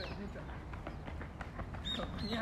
对，那个，怎么念？